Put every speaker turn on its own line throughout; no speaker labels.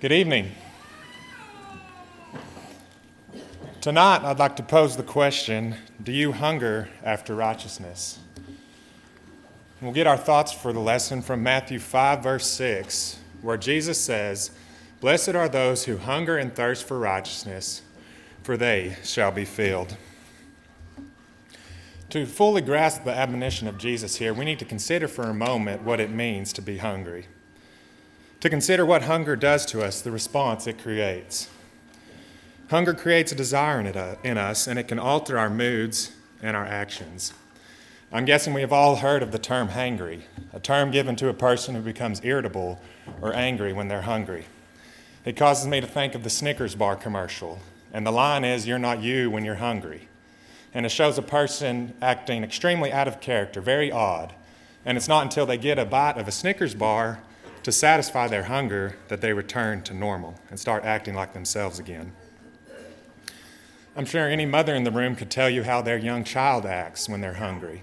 Good evening. Tonight, I'd like to pose the question Do you hunger after righteousness? We'll get our thoughts for the lesson from Matthew 5, verse 6, where Jesus says, Blessed are those who hunger and thirst for righteousness, for they shall be filled. To fully grasp the admonition of Jesus here, we need to consider for a moment what it means to be hungry. To consider what hunger does to us, the response it creates. Hunger creates a desire uh, in us, and it can alter our moods and our actions. I'm guessing we have all heard of the term hangry, a term given to a person who becomes irritable or angry when they're hungry. It causes me to think of the Snickers bar commercial, and the line is, You're not you when you're hungry. And it shows a person acting extremely out of character, very odd. And it's not until they get a bite of a Snickers bar to satisfy their hunger that they return to normal and start acting like themselves again. I'm sure any mother in the room could tell you how their young child acts when they're hungry.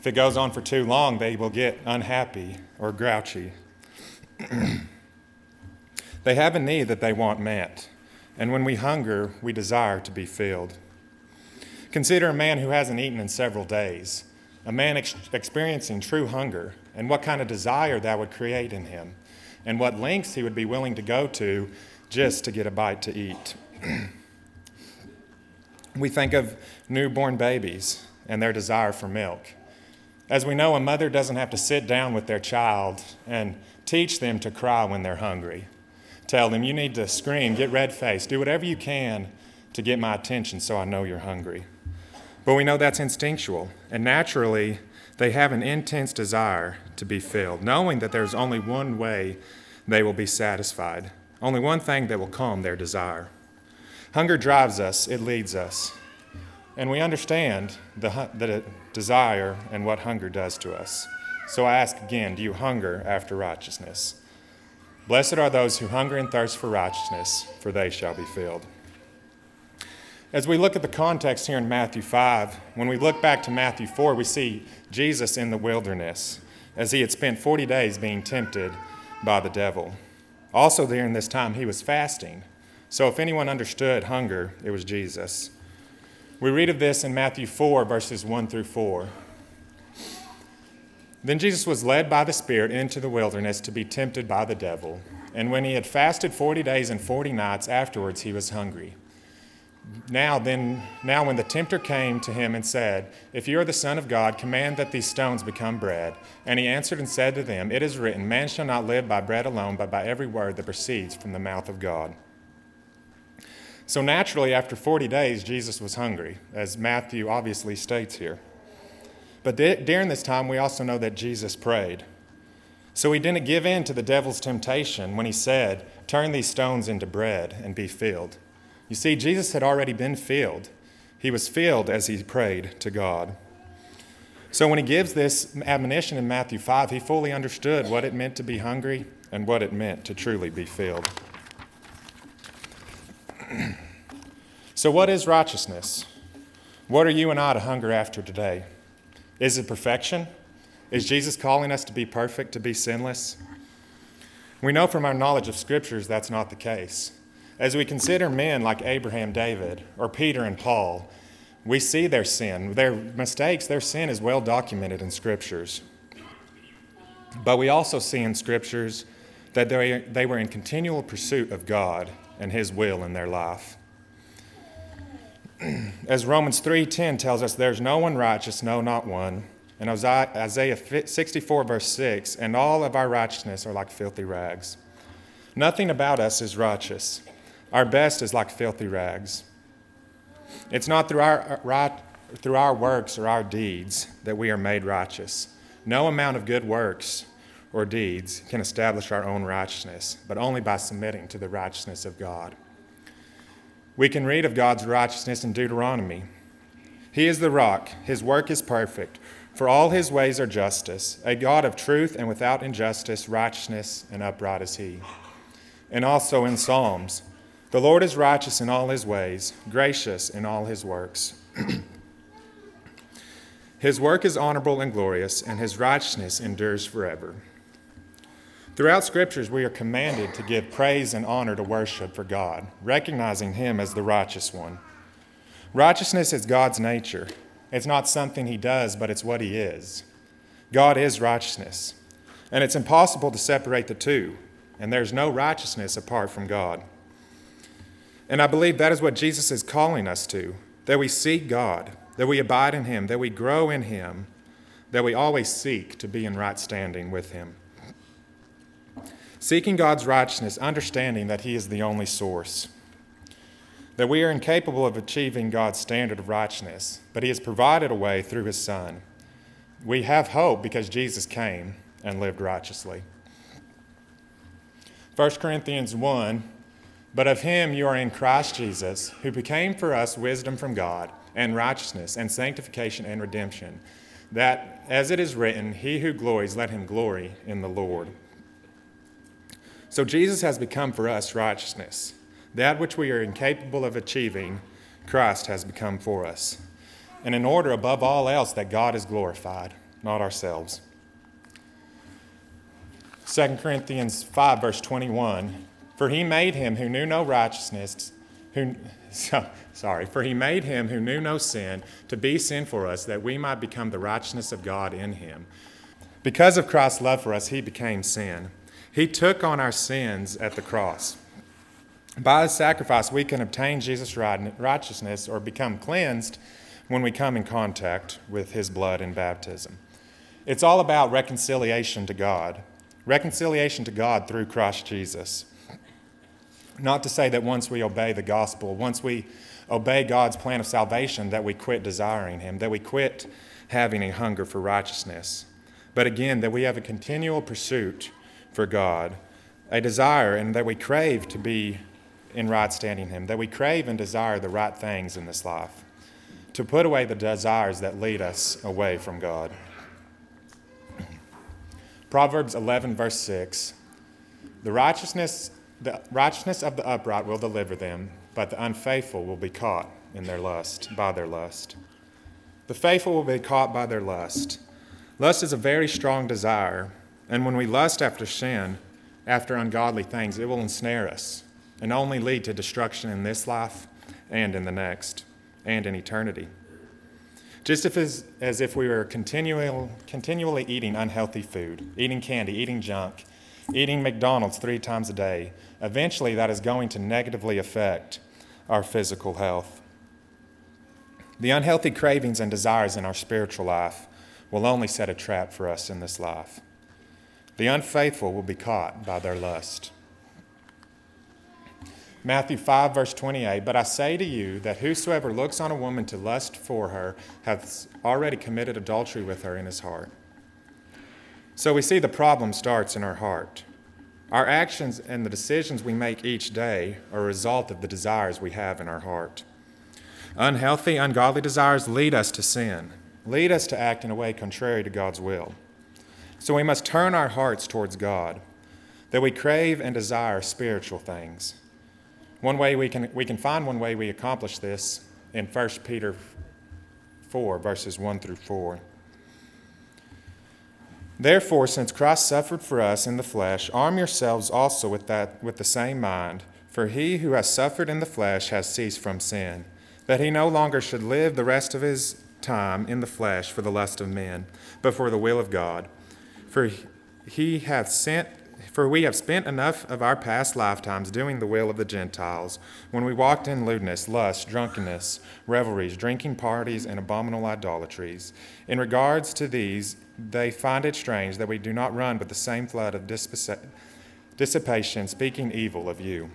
If it goes on for too long, they will get unhappy or grouchy. they have a need that they want met, and when we hunger, we desire to be filled. Consider a man who hasn't eaten in several days, a man ex- experiencing true hunger, and what kind of desire that would create in him, and what lengths he would be willing to go to just to get a bite to eat. we think of newborn babies and their desire for milk. As we know, a mother doesn't have to sit down with their child and teach them to cry when they're hungry. Tell them, you need to scream, get red faced, do whatever you can to get my attention so I know you're hungry. But we know that's instinctual, and naturally, they have an intense desire to be filled, knowing that there's only one way they will be satisfied, only one thing that will calm their desire. Hunger drives us, it leads us. And we understand the, the desire and what hunger does to us. So I ask again do you hunger after righteousness? Blessed are those who hunger and thirst for righteousness, for they shall be filled. As we look at the context here in Matthew 5, when we look back to Matthew 4, we see Jesus in the wilderness as he had spent 40 days being tempted by the devil. Also, during this time, he was fasting. So, if anyone understood hunger, it was Jesus. We read of this in Matthew 4, verses 1 through 4. Then Jesus was led by the Spirit into the wilderness to be tempted by the devil. And when he had fasted 40 days and 40 nights, afterwards he was hungry. Now then, now when the tempter came to him and said, If you are the Son of God, command that these stones become bread. And he answered and said to them, It is written, Man shall not live by bread alone, but by every word that proceeds from the mouth of God. So naturally, after 40 days, Jesus was hungry, as Matthew obviously states here. But during this time, we also know that Jesus prayed. So he didn't give in to the devil's temptation when he said, Turn these stones into bread and be filled. You see, Jesus had already been filled. He was filled as he prayed to God. So when he gives this admonition in Matthew 5, he fully understood what it meant to be hungry and what it meant to truly be filled. so, what is righteousness? What are you and I to hunger after today? Is it perfection? Is Jesus calling us to be perfect, to be sinless? We know from our knowledge of scriptures that's not the case. As we consider men like Abraham, David, or Peter and Paul, we see their sin. Their mistakes, their sin is well documented in scriptures. But we also see in scriptures that they, they were in continual pursuit of God and his will in their life. As Romans 3:10 tells us, there's no one righteous, no not one. And Isaiah 64 verse 6, and all of our righteousness are like filthy rags. Nothing about us is righteous. Our best is like filthy rags. It's not through our, uh, right, through our works or our deeds that we are made righteous. No amount of good works or deeds can establish our own righteousness, but only by submitting to the righteousness of God. We can read of God's righteousness in Deuteronomy. He is the rock, his work is perfect, for all his ways are justice, a God of truth and without injustice, righteousness, and upright is he. And also in Psalms, the Lord is righteous in all his ways, gracious in all his works. his work is honorable and glorious, and his righteousness endures forever. Throughout scriptures, we are commanded to give praise and honor to worship for God, recognizing Him as the righteous one. Righteousness is God's nature. It's not something He does, but it's what He is. God is righteousness, and it's impossible to separate the two, and there's no righteousness apart from God. And I believe that is what Jesus is calling us to that we seek God, that we abide in Him, that we grow in Him, that we always seek to be in right standing with Him. Seeking God's righteousness, understanding that He is the only source. That we are incapable of achieving God's standard of righteousness, but He has provided a way through His Son. We have hope because Jesus came and lived righteously. 1 Corinthians 1 But of Him you are in Christ Jesus, who became for us wisdom from God, and righteousness, and sanctification, and redemption. That, as it is written, He who glories, let him glory in the Lord. So Jesus has become for us righteousness. That which we are incapable of achieving, Christ has become for us. And in order, above all else, that God is glorified, not ourselves. 2 Corinthians 5, verse 21 For he made him who knew no righteousness, who, so, sorry, for he made him who knew no sin to be sin for us, that we might become the righteousness of God in him. Because of Christ's love for us, he became sin he took on our sins at the cross. By his sacrifice, we can obtain Jesus' righteousness or become cleansed when we come in contact with his blood in baptism. It's all about reconciliation to God, reconciliation to God through Christ Jesus. Not to say that once we obey the gospel, once we obey God's plan of salvation, that we quit desiring him, that we quit having a hunger for righteousness. But again, that we have a continual pursuit for God, a desire and that we crave to be in right standing Him, that we crave and desire the right things in this life, to put away the desires that lead us away from God. Proverbs 11, verse 6 The righteousness, the righteousness of the upright will deliver them, but the unfaithful will be caught in their lust, by their lust. The faithful will be caught by their lust. Lust is a very strong desire and when we lust after sin, after ungodly things, it will ensnare us and only lead to destruction in this life and in the next and in eternity. Just as, as if we were continual, continually eating unhealthy food, eating candy, eating junk, eating McDonald's three times a day, eventually that is going to negatively affect our physical health. The unhealthy cravings and desires in our spiritual life will only set a trap for us in this life. The unfaithful will be caught by their lust. Matthew 5, verse 28 But I say to you that whosoever looks on a woman to lust for her hath already committed adultery with her in his heart. So we see the problem starts in our heart. Our actions and the decisions we make each day are a result of the desires we have in our heart. Unhealthy, ungodly desires lead us to sin, lead us to act in a way contrary to God's will. So we must turn our hearts towards God, that we crave and desire spiritual things. One way we can, we can find one way we accomplish this in 1 Peter 4, verses 1 through 4. Therefore, since Christ suffered for us in the flesh, arm yourselves also with, that, with the same mind. For he who has suffered in the flesh has ceased from sin, that he no longer should live the rest of his time in the flesh for the lust of men, but for the will of God. For he hath sent for we have spent enough of our past lifetimes doing the will of the Gentiles, when we walked in lewdness, lust, drunkenness, revelries, drinking parties, and abominable idolatries. In regards to these, they find it strange that we do not run with the same flood of dissipation, speaking evil of you.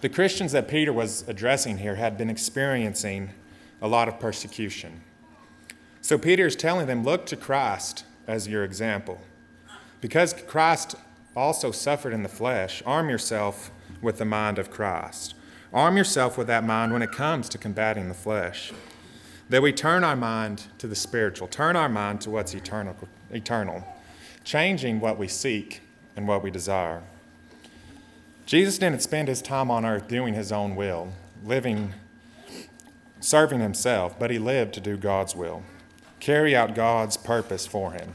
The Christians that Peter was addressing here had been experiencing a lot of persecution. So Peter is telling them, look to Christ as your example. Because Christ also suffered in the flesh, arm yourself with the mind of Christ. Arm yourself with that mind when it comes to combating the flesh. That we turn our mind to the spiritual, turn our mind to what's eternal, eternal changing what we seek and what we desire. Jesus didn't spend his time on earth doing his own will, living, serving himself, but he lived to do God's will carry out God's purpose for him.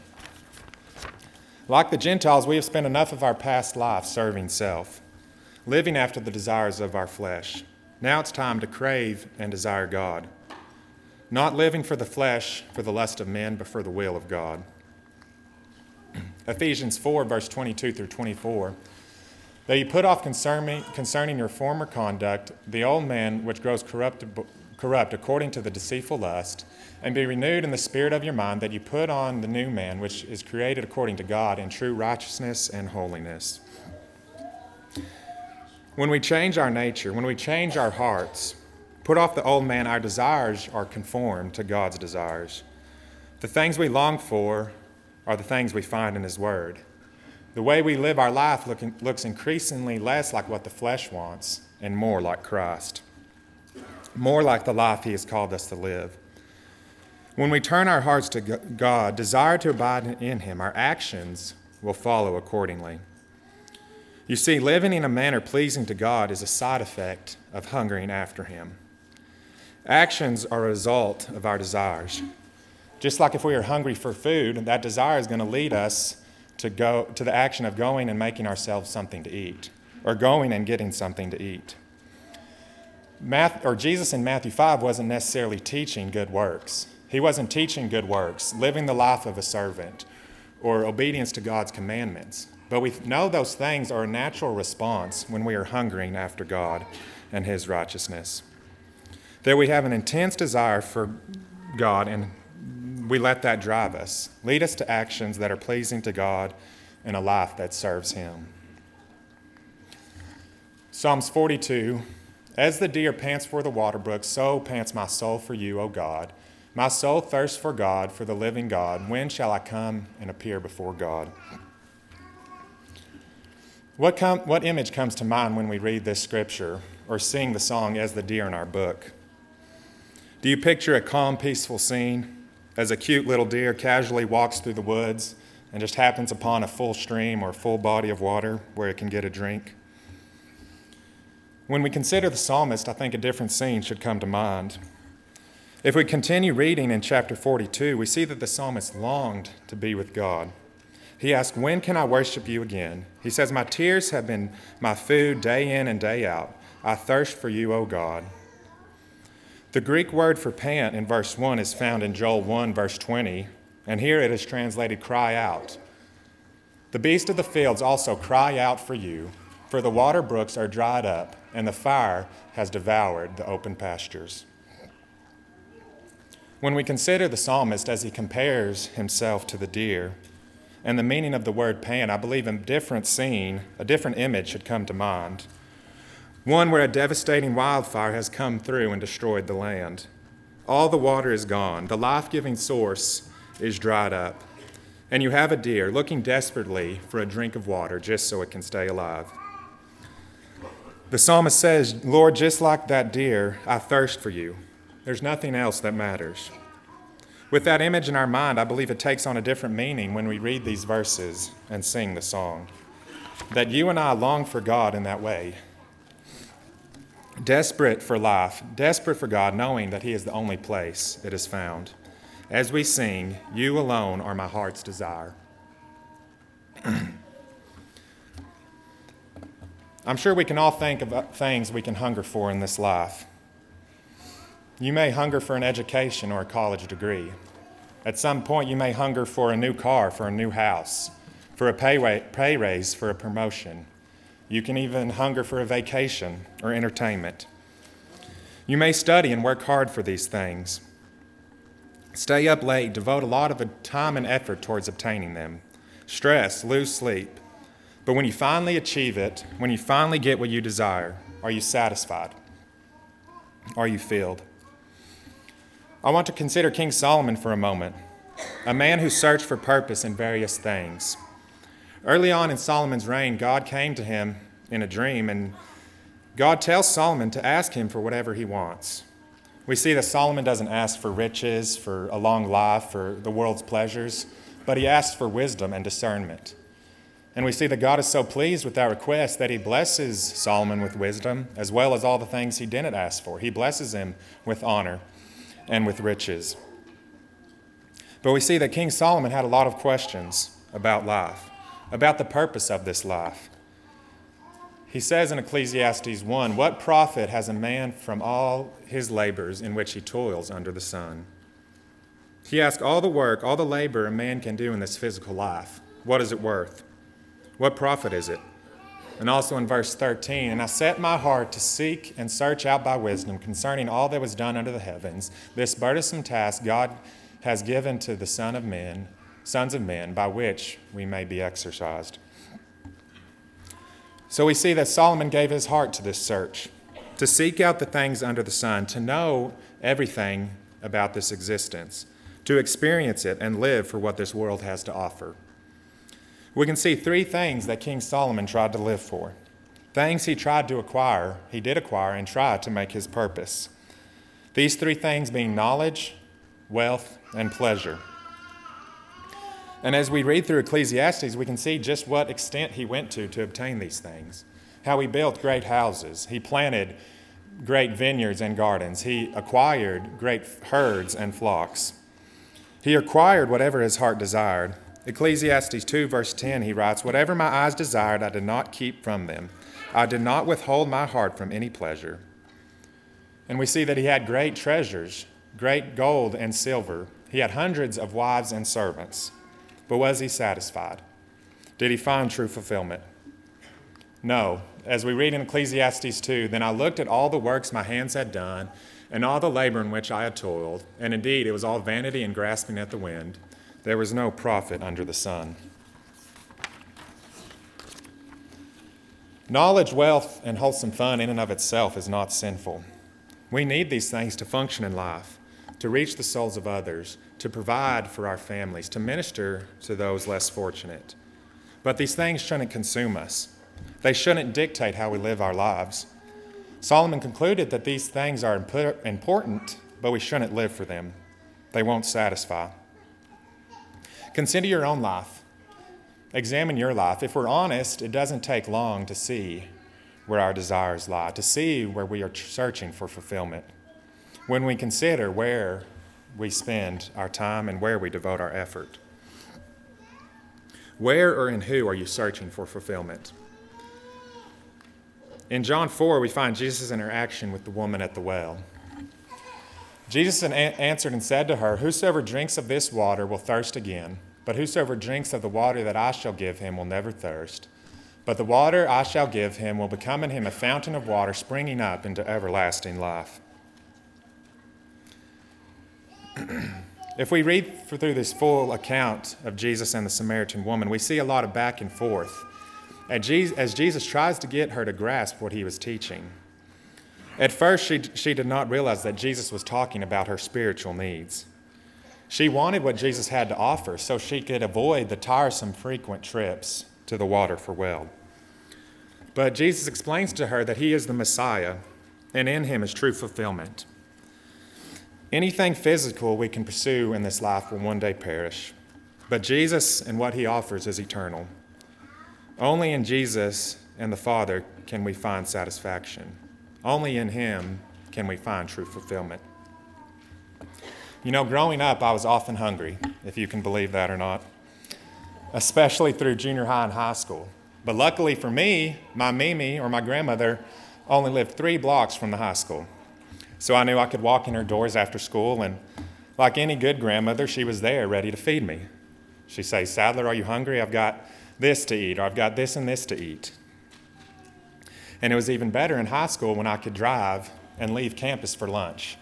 Like the Gentiles, we have spent enough of our past life serving self, living after the desires of our flesh. Now it's time to crave and desire God. Not living for the flesh, for the lust of men, but for the will of God. Ephesians 4, verse 22 through 24. That you put off concerning, concerning your former conduct the old man which grows corrupt, corrupt according to the deceitful lust, and be renewed in the spirit of your mind, that you put on the new man which is created according to God in true righteousness and holiness. When we change our nature, when we change our hearts, put off the old man, our desires are conformed to God's desires. The things we long for are the things we find in His Word. The way we live our life look, looks increasingly less like what the flesh wants and more like Christ, more like the life He has called us to live. When we turn our hearts to God, desire to abide in Him, our actions will follow accordingly. You see, living in a manner pleasing to God is a side effect of hungering after Him. Actions are a result of our desires. Just like if we are hungry for food, that desire is going to lead us to go to the action of going and making ourselves something to eat or going and getting something to eat. Math, or Jesus in Matthew 5 wasn't necessarily teaching good works. He wasn't teaching good works, living the life of a servant, or obedience to God's commandments. But we know those things are a natural response when we are hungering after God and His righteousness. That we have an intense desire for God and we let that drive us, lead us to actions that are pleasing to God and a life that serves Him. Psalms 42 As the deer pants for the water brook, so pants my soul for you, O God. My soul thirsts for God, for the living God. When shall I come and appear before God? What, com- what image comes to mind when we read this scripture or sing the song as the deer in our book? Do you picture a calm, peaceful scene? as a cute little deer casually walks through the woods and just happens upon a full stream or full body of water where it can get a drink. When we consider the psalmist, I think a different scene should come to mind. If we continue reading in chapter 42, we see that the psalmist longed to be with God. He asked, When can I worship you again? He says, My tears have been my food day in and day out. I thirst for you, O God. The Greek word for pant in verse 1 is found in Joel 1, verse 20, and here it is translated cry out. The beasts of the fields also cry out for you, for the water brooks are dried up, and the fire has devoured the open pastures. When we consider the psalmist as he compares himself to the deer, and the meaning of the word pan, I believe a different scene, a different image should come to mind one where a devastating wildfire has come through and destroyed the land. All the water is gone, the life giving source is dried up, and you have a deer looking desperately for a drink of water just so it can stay alive. The psalmist says, Lord, just like that deer, I thirst for you. There's nothing else that matters. With that image in our mind, I believe it takes on a different meaning when we read these verses and sing the song. That you and I long for God in that way, desperate for life, desperate for God, knowing that He is the only place it is found. As we sing, You alone are my heart's desire. I'm sure we can all think of uh, things we can hunger for in this life. You may hunger for an education or a college degree. At some point, you may hunger for a new car, for a new house, for a pay, pay raise, for a promotion. You can even hunger for a vacation or entertainment. You may study and work hard for these things. Stay up late, devote a lot of time and effort towards obtaining them. Stress, lose sleep. But when you finally achieve it, when you finally get what you desire, are you satisfied? Are you filled? I want to consider King Solomon for a moment, a man who searched for purpose in various things. Early on in Solomon's reign, God came to him in a dream, and God tells Solomon to ask him for whatever he wants. We see that Solomon doesn't ask for riches, for a long life, for the world's pleasures, but he asks for wisdom and discernment. And we see that God is so pleased with that request that he blesses Solomon with wisdom as well as all the things he didn't ask for. He blesses him with honor and with riches. But we see that King Solomon had a lot of questions about life. about the purpose of this life. He says in Ecclesiastes 1 What profit has a man from all his labors in which he toils under the sun? He asks all the work, all the labor a man can do in this physical life. What is it worth? What profit is it? And also in verse 13, and I set my heart to seek and search out by wisdom concerning all that was done under the heavens, this burdensome task God has given to the Son of Men, sons of men, by which we may be exercised. So we see that Solomon gave his heart to this search, to seek out the things under the sun, to know everything about this existence, to experience it and live for what this world has to offer. We can see three things that King Solomon tried to live for. Things he tried to acquire, he did acquire and tried to make his purpose. These three things being knowledge, wealth, and pleasure. And as we read through Ecclesiastes, we can see just what extent he went to to obtain these things. How he built great houses, he planted great vineyards and gardens, he acquired great herds and flocks. He acquired whatever his heart desired. Ecclesiastes 2, verse 10, he writes, Whatever my eyes desired, I did not keep from them. I did not withhold my heart from any pleasure. And we see that he had great treasures, great gold and silver. He had hundreds of wives and servants. But was he satisfied? Did he find true fulfillment? No. As we read in Ecclesiastes 2, then I looked at all the works my hands had done, and all the labor in which I had toiled, and indeed it was all vanity and grasping at the wind. There was no profit under the sun. Knowledge, wealth, and wholesome fun in and of itself is not sinful. We need these things to function in life, to reach the souls of others, to provide for our families, to minister to those less fortunate. But these things shouldn't consume us, they shouldn't dictate how we live our lives. Solomon concluded that these things are important, but we shouldn't live for them. They won't satisfy. Consider your own life. Examine your life. If we're honest, it doesn't take long to see where our desires lie, to see where we are searching for fulfillment. When we consider where we spend our time and where we devote our effort. Where or in who are you searching for fulfillment? In John 4, we find Jesus' interaction with the woman at the well. Jesus answered and said to her, Whosoever drinks of this water will thirst again, but whosoever drinks of the water that I shall give him will never thirst. But the water I shall give him will become in him a fountain of water springing up into everlasting life. if we read through this full account of Jesus and the Samaritan woman, we see a lot of back and forth as Jesus tries to get her to grasp what he was teaching. At first, she, she did not realize that Jesus was talking about her spiritual needs. She wanted what Jesus had to offer so she could avoid the tiresome, frequent trips to the water for well. But Jesus explains to her that he is the Messiah, and in him is true fulfillment. Anything physical we can pursue in this life will one day perish, but Jesus and what he offers is eternal. Only in Jesus and the Father can we find satisfaction. Only in him can we find true fulfillment. You know, growing up, I was often hungry, if you can believe that or not, especially through junior high and high school. But luckily for me, my Mimi or my grandmother only lived three blocks from the high school. So I knew I could walk in her doors after school, and like any good grandmother, she was there ready to feed me. She'd say, Sadler, are you hungry? I've got this to eat, or I've got this and this to eat. And it was even better in high school when I could drive and leave campus for lunch.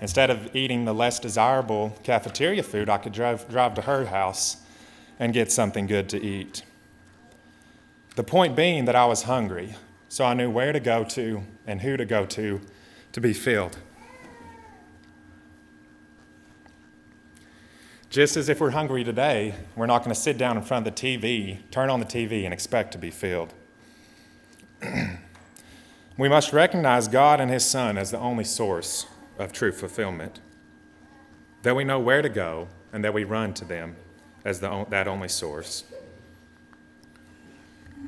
Instead of eating the less desirable cafeteria food, I could drive, drive to her house and get something good to eat. The point being that I was hungry, so I knew where to go to and who to go to to be filled. Just as if we're hungry today, we're not going to sit down in front of the TV, turn on the TV, and expect to be filled. we must recognize God and His Son as the only source of true fulfillment, that we know where to go, and that we run to them as the, that only source.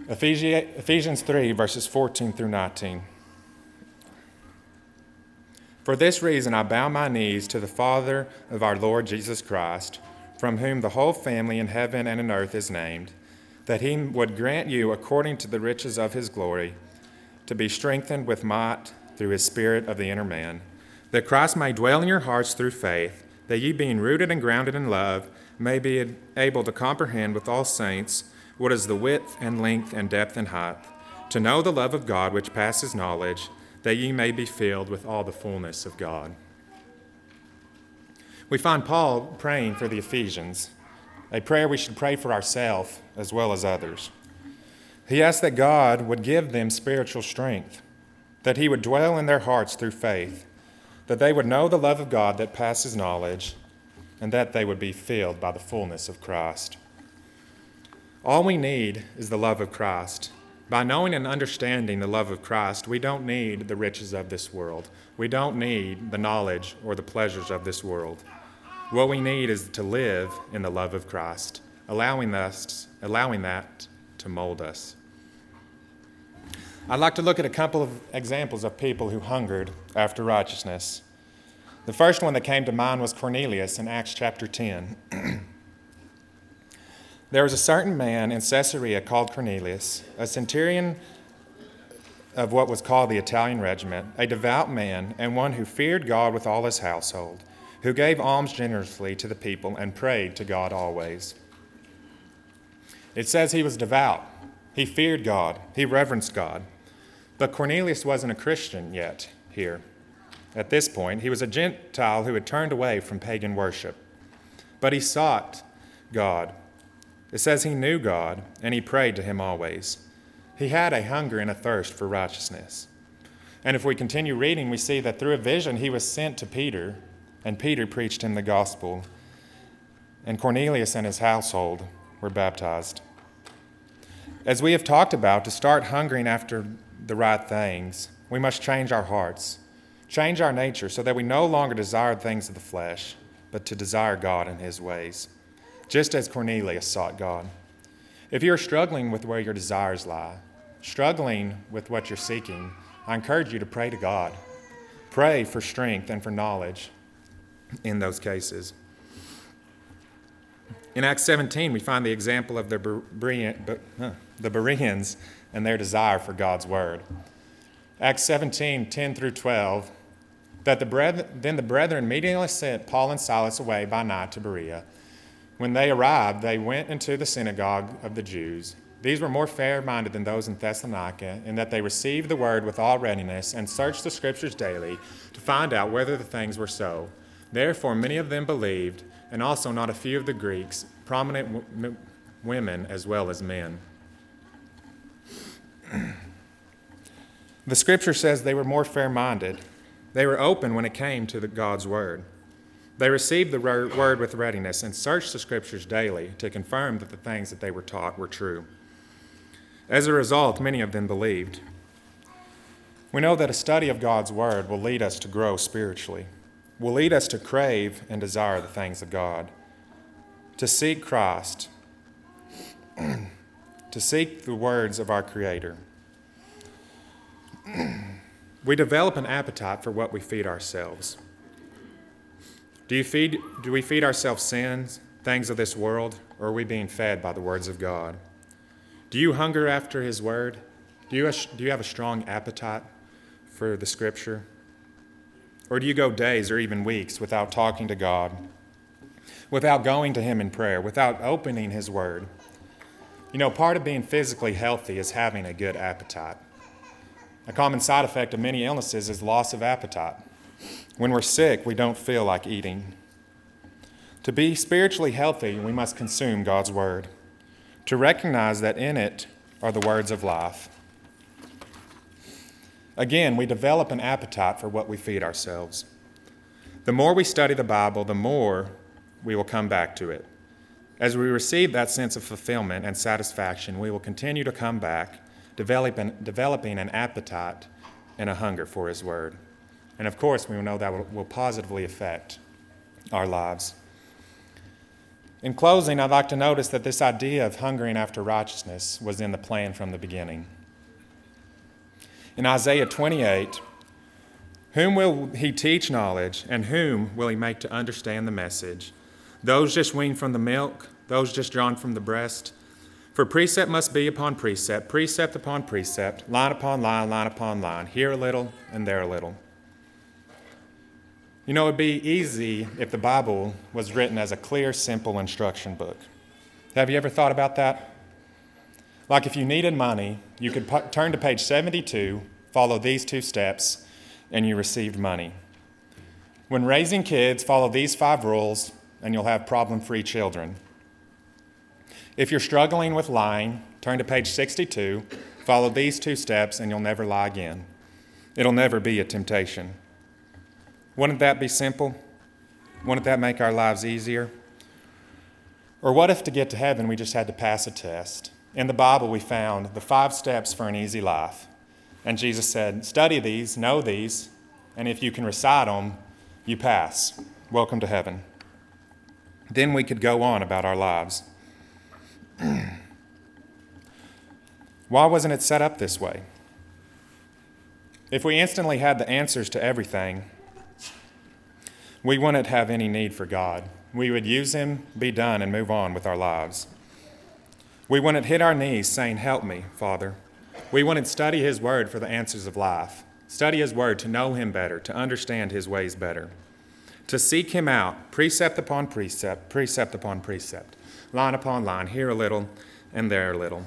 Ephesians 3, verses 14 through 19. For this reason, I bow my knees to the Father of our Lord Jesus Christ, from whom the whole family in heaven and in earth is named, that he would grant you, according to the riches of his glory, to be strengthened with might through his Spirit of the inner man, that Christ may dwell in your hearts through faith, that ye, being rooted and grounded in love, may be able to comprehend with all saints what is the width and length and depth and height, to know the love of God which passes knowledge, that ye may be filled with all the fullness of God. We find Paul praying for the Ephesians a prayer we should pray for ourselves as well as others. He asked that God would give them spiritual strength, that He would dwell in their hearts through faith, that they would know the love of God that passes knowledge, and that they would be filled by the fullness of Christ. All we need is the love of Christ. By knowing and understanding the love of Christ, we don't need the riches of this world. We don't need the knowledge or the pleasures of this world. What we need is to live in the love of Christ, allowing, us, allowing that to mold us. I'd like to look at a couple of examples of people who hungered after righteousness. The first one that came to mind was Cornelius in Acts chapter 10. there was a certain man in Caesarea called Cornelius, a centurion of what was called the Italian regiment, a devout man, and one who feared God with all his household who gave alms generously to the people and prayed to God always. It says he was devout. He feared God. He reverenced God. But Cornelius wasn't a Christian yet here. At this point, he was a Gentile who had turned away from pagan worship. But he sought God. It says he knew God and he prayed to him always. He had a hunger and a thirst for righteousness. And if we continue reading, we see that through a vision he was sent to Peter and Peter preached him the gospel, and Cornelius and his household were baptized. As we have talked about, to start hungering after the right things, we must change our hearts, change our nature so that we no longer desire things of the flesh, but to desire God and his ways, just as Cornelius sought God. If you're struggling with where your desires lie, struggling with what you're seeking, I encourage you to pray to God. Pray for strength and for knowledge in those cases. In Acts 17, we find the example of the, Berean, Bereans and their desire for God's word. Acts 17, 10 through 12, that the brethren, then the brethren immediately sent Paul and Silas away by night to Berea. When they arrived, they went into the synagogue of the Jews. These were more fair minded than those in Thessalonica, in that they received the word with all readiness and searched the scriptures daily to find out whether the things were so. Therefore, many of them believed, and also not a few of the Greeks, prominent women as well as men. the scripture says they were more fair minded. They were open when it came to God's word. They received the word with readiness and searched the scriptures daily to confirm that the things that they were taught were true. As a result, many of them believed. We know that a study of God's word will lead us to grow spiritually will lead us to crave and desire the things of God, to seek Christ, to seek the words of our Creator. we develop an appetite for what we feed ourselves. Do, you feed, do we feed ourselves sins, things of this world, or are we being fed by the words of God? Do you hunger after His Word? Do you, do you have a strong appetite for the Scripture? Or do you go days or even weeks without talking to God, without going to Him in prayer, without opening His Word? You know, part of being physically healthy is having a good appetite. A common side effect of many illnesses is loss of appetite. When we're sick, we don't feel like eating. To be spiritually healthy, we must consume God's Word, to recognize that in it are the words of life. Again, we develop an appetite for what we feed ourselves. The more we study the Bible, the more we will come back to it. As we receive that sense of fulfillment and satisfaction, we will continue to come back, developing, developing an appetite and a hunger for His Word. And of course, we know that will, will positively affect our lives. In closing, I'd like to notice that this idea of hungering after righteousness was in the plan from the beginning. In Isaiah 28, whom will he teach knowledge, and whom will he make to understand the message? Those just weaned from the milk, those just drawn from the breast? For precept must be upon precept, precept upon precept, line upon line, line upon line, here a little and there a little. You know, it'd be easy if the Bible was written as a clear, simple instruction book. Have you ever thought about that? Like if you needed money, you could pu- turn to page 72, follow these two steps, and you received money. When raising kids, follow these five rules, and you'll have problem free children. If you're struggling with lying, turn to page 62, follow these two steps, and you'll never lie again. It'll never be a temptation. Wouldn't that be simple? Wouldn't that make our lives easier? Or what if to get to heaven we just had to pass a test? In the Bible, we found the five steps for an easy life. And Jesus said, Study these, know these, and if you can recite them, you pass. Welcome to heaven. Then we could go on about our lives. Why wasn't it set up this way? If we instantly had the answers to everything, we wouldn't have any need for God. We would use Him, be done, and move on with our lives. We wouldn't hit our knees saying, Help me, Father. We wouldn't study His Word for the answers of life, study His Word to know Him better, to understand His ways better, to seek Him out, precept upon precept, precept upon precept, line upon line, here a little and there a little.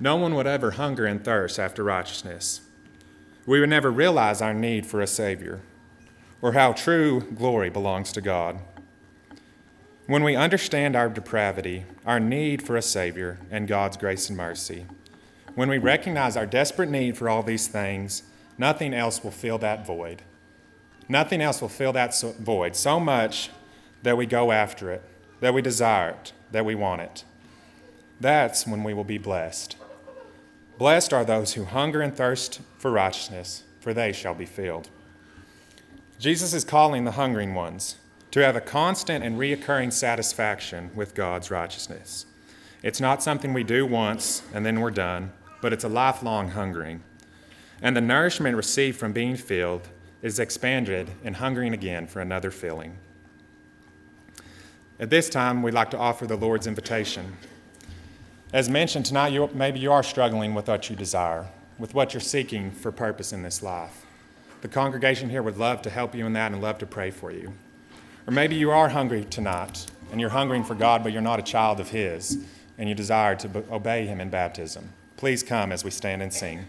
No one would ever hunger and thirst after righteousness. We would never realize our need for a Savior or how true glory belongs to God. When we understand our depravity, our need for a Savior, and God's grace and mercy, when we recognize our desperate need for all these things, nothing else will fill that void. Nothing else will fill that void so much that we go after it, that we desire it, that we want it. That's when we will be blessed. Blessed are those who hunger and thirst for righteousness, for they shall be filled. Jesus is calling the hungering ones to have a constant and reoccurring satisfaction with God's righteousness. It's not something we do once and then we're done, but it's a lifelong hungering. And the nourishment received from being filled is expanded and hungering again for another filling. At this time, we'd like to offer the Lord's invitation. As mentioned tonight, you, maybe you are struggling with what you desire, with what you're seeking for purpose in this life. The congregation here would love to help you in that and love to pray for you. Or maybe you are hungry tonight and you're hungering for God, but you're not a child of His and you desire to obey Him in baptism. Please come as we stand and sing.